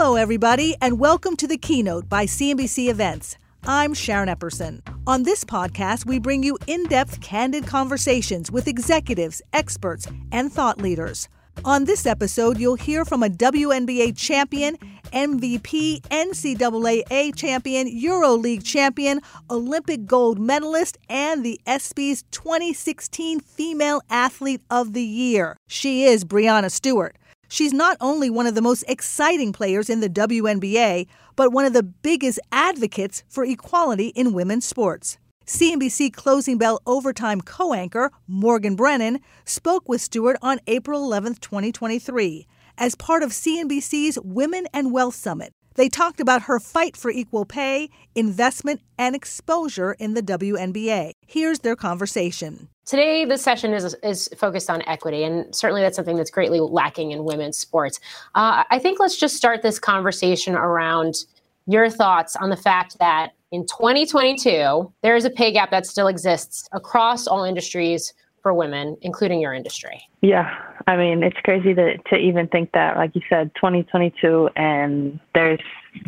Hello, everybody, and welcome to the keynote by CNBC Events. I'm Sharon Epperson. On this podcast, we bring you in depth, candid conversations with executives, experts, and thought leaders. On this episode, you'll hear from a WNBA champion, MVP, NCAA champion, EuroLeague champion, Olympic gold medalist, and the ESPY's 2016 Female Athlete of the Year. She is Breanna Stewart. She's not only one of the most exciting players in the WNBA, but one of the biggest advocates for equality in women's sports. CNBC Closing Bell Overtime co anchor Morgan Brennan spoke with Stewart on April 11, 2023, as part of CNBC's Women and Wealth Summit. They talked about her fight for equal pay, investment, and exposure in the WNBA. Here's their conversation. Today, the session is, is focused on equity, and certainly that's something that's greatly lacking in women's sports. Uh, I think let's just start this conversation around your thoughts on the fact that in 2022, there is a pay gap that still exists across all industries for women, including your industry. Yeah, I mean, it's crazy to, to even think that, like you said, 2022, and there's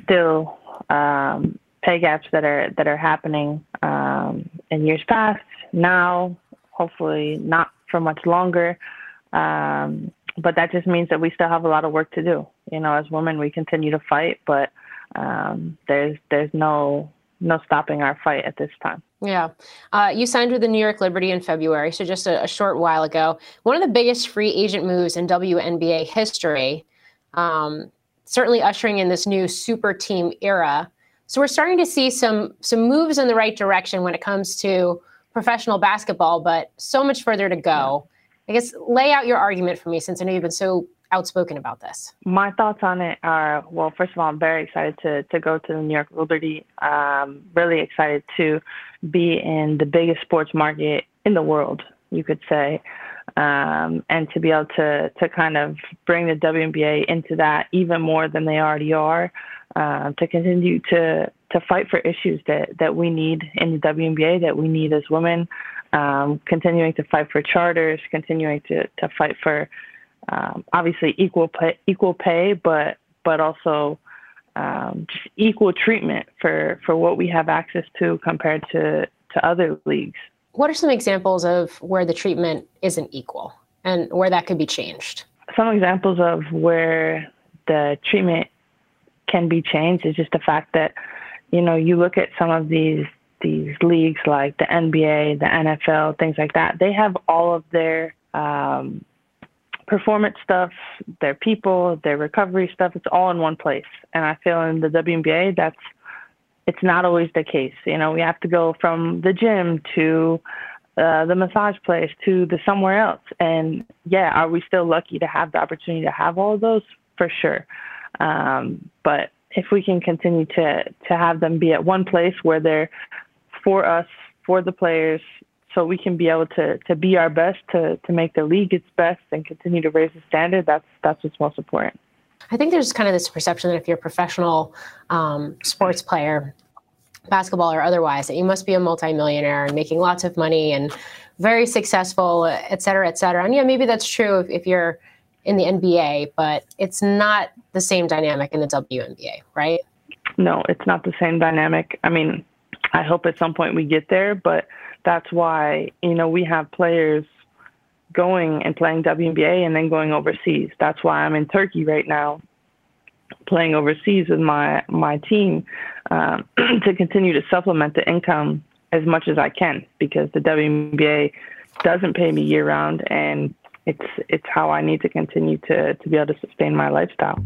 still um, pay gaps that are that are happening um, in years past. Now, hopefully, not for much longer. Um, but that just means that we still have a lot of work to do. You know, as women, we continue to fight, but um, there's there's no no stopping our fight at this time. Yeah. Uh, you signed with the New York Liberty in February, so just a, a, short while ago. One of the biggest free agent moves in WNBA history, um, certainly ushering in this new super team era. So we're starting to see some some moves in the right direction when it comes to professional basketball, but so much further to go. I guess lay out your argument for me since I know you've been so outspoken about this? My thoughts on it are well, first of all, I'm very excited to, to go to the New York Liberty. Um, really excited to be in the biggest sports market in the world, you could say. Um, and to be able to, to kind of bring the WNBA into that even more than they already are, uh, to continue to, to fight for issues that, that we need in the WNBA, that we need as women, um, continuing to fight for charters, continuing to, to fight for um, obviously equal pay, equal pay, but but also um, just equal treatment for for what we have access to compared to to other leagues. What are some examples of where the treatment isn't equal and where that could be changed? Some examples of where the treatment can be changed is just the fact that you know you look at some of these these leagues like the NBA, the NFL, things like that. They have all of their um, performance stuff, their people, their recovery stuff, it's all in one place. And I feel in the WNBA, that's it's not always the case. You know, we have to go from the gym to uh, the massage place to the somewhere else. And yeah, are we still lucky to have the opportunity to have all of those? For sure. Um, but if we can continue to to have them be at one place where they're for us, for the players, so we can be able to to be our best to to make the league its best and continue to raise the standard that's that's what's most important. I think there's kind of this perception that if you're a professional um, sports player basketball or otherwise that you must be a multimillionaire and making lots of money and very successful et cetera et cetera. And yeah maybe that's true if, if you're in the nba but it's not the same dynamic in the WNBA right no it's not the same dynamic i mean i hope at some point we get there but that's why you know we have players going and playing WNBA and then going overseas. That's why I'm in Turkey right now, playing overseas with my my team um, to continue to supplement the income as much as I can because the WNBA doesn't pay me year round and it's it's how I need to continue to to be able to sustain my lifestyle.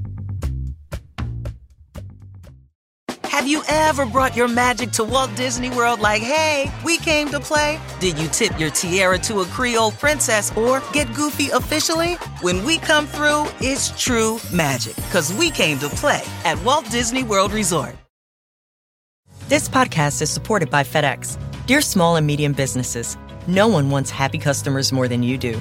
Have you ever brought your magic to Walt Disney World like, hey, we came to play? Did you tip your tiara to a Creole princess or get goofy officially? When we come through, it's true magic because we came to play at Walt Disney World Resort. This podcast is supported by FedEx. Dear small and medium businesses, no one wants happy customers more than you do.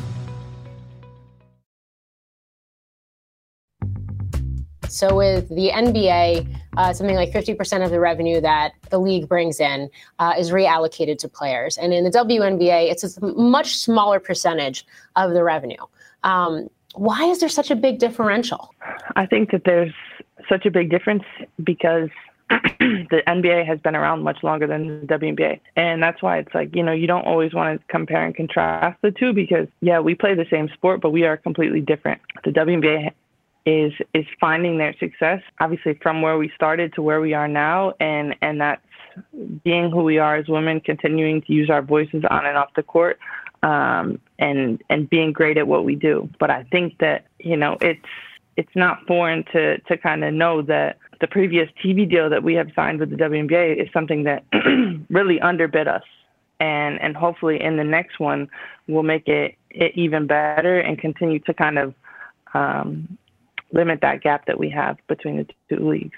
So with the NBA, uh, something like 50% of the revenue that the league brings in uh, is reallocated to players. And in the WNBA, it's a much smaller percentage of the revenue. Um, why is there such a big differential? I think that there's such a big difference because the NBA has been around much longer than the WNBA. And that's why it's like, you know, you don't always want to compare and contrast the two because, yeah, we play the same sport, but we are completely different. The WNBA is is finding their success obviously from where we started to where we are now. And and that's being who we are as women continuing to use our voices on and off the court um, and and being great at what we do. But i think that you know it's it's not foreign to to kind of know that the previous tv deal that we have signed with the WNBA is something that really underbid us. And and hopefully in the next one we'll make it, it even better and continue to kind of um, limit that gap that we have between the two leagues.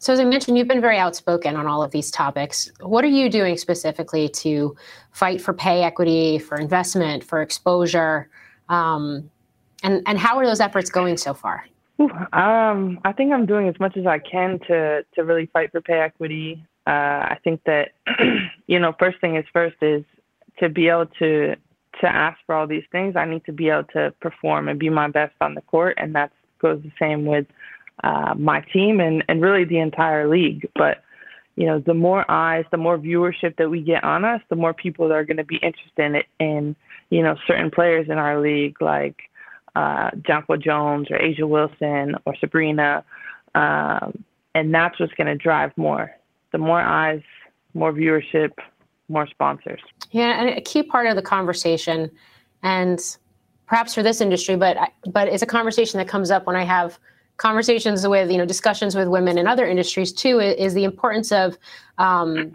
So, as I mentioned, you've been very outspoken on all of these topics. What are you doing specifically to fight for pay equity, for investment, for exposure? Um, and, and how are those efforts going so far? Um, I think I'm doing as much as I can to, to really fight for pay equity. Uh, I think that, you know, first thing is first is to be able to to ask for all these things. I need to be able to perform and be my best on the court, and that's goes the same with uh, my team and, and really the entire league. But you know, the more eyes, the more viewership that we get on us, the more people that are going to be interested in, in you know certain players in our league like uh, Jonquel Jones or A'ja Wilson or Sabrina, um, and that's what's going to drive more. The more eyes, more viewership, more sponsors. Yeah, and a key part of the conversation, and perhaps for this industry, but but it's a conversation that comes up when I have conversations with you know discussions with women in other industries too. Is the importance of um,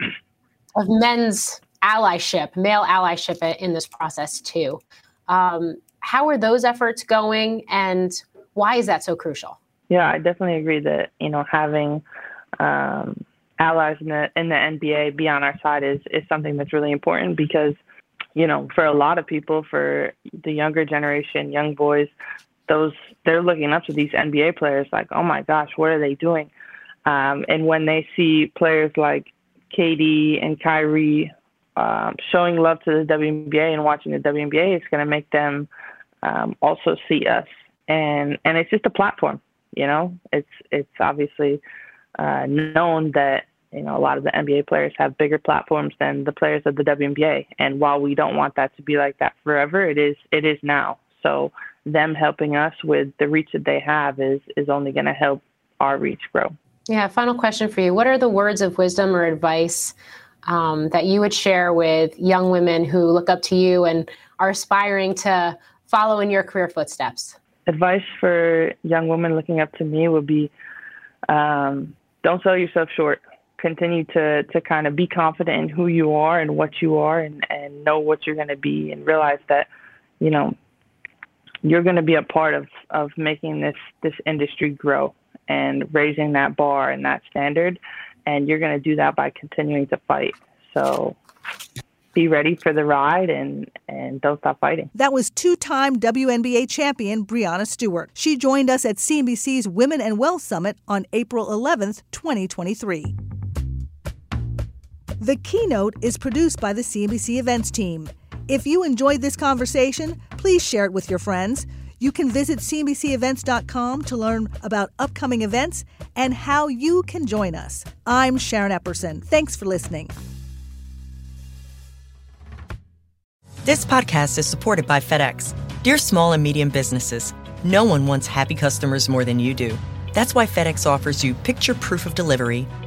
of men's allyship, male allyship in this process too. Um, how are those efforts going, and why is that so crucial? Yeah, I definitely agree that you know having um, allies in the in the NBA be on our side is is something that's really important because you know, for a lot of people, for the younger generation, young boys, those they're looking up to these NBA players like, oh my gosh, what are they doing? Um, and when they see players like KD and Kyrie um, showing love to the WNBA and watching the WNBA, it's going to make them um, also see us. And and it's just a platform, you know. It's it's obviously uh, known that you know, a lot of the NBA players have bigger platforms than the players of the WNBA. And while we don't want that to be like that forever, it is it is now. So them helping us with the reach that they have is is only going to help our reach grow. Yeah. Final question for you: What are the words of wisdom or advice um, that you would share with young women who look up to you and are aspiring to follow in your career footsteps? Advice for young women looking up to me would be um, don't sell yourself short continue to to kind of be confident in who you are and what you are and and know what you're going to be and realize that you know you're going to be a part of of making this this industry grow and raising that bar and that standard and you're going to do that by continuing to fight so be ready for the ride and and don't stop fighting. That was two-time WNBA champion Breanna Stewart. She joined us at CNBC's Women and Wealth Summit on April 11th, 2023. The keynote is produced by the CNBC Events team. If you enjoyed this conversation, please share it with your friends. You can visit CNBCEvents.com to learn about upcoming events and how you can join us. I'm Sharon Epperson. Thanks for listening. This podcast is supported by FedEx. Dear small and medium businesses, no one wants happy customers more than you do. That's why FedEx offers you picture proof of delivery,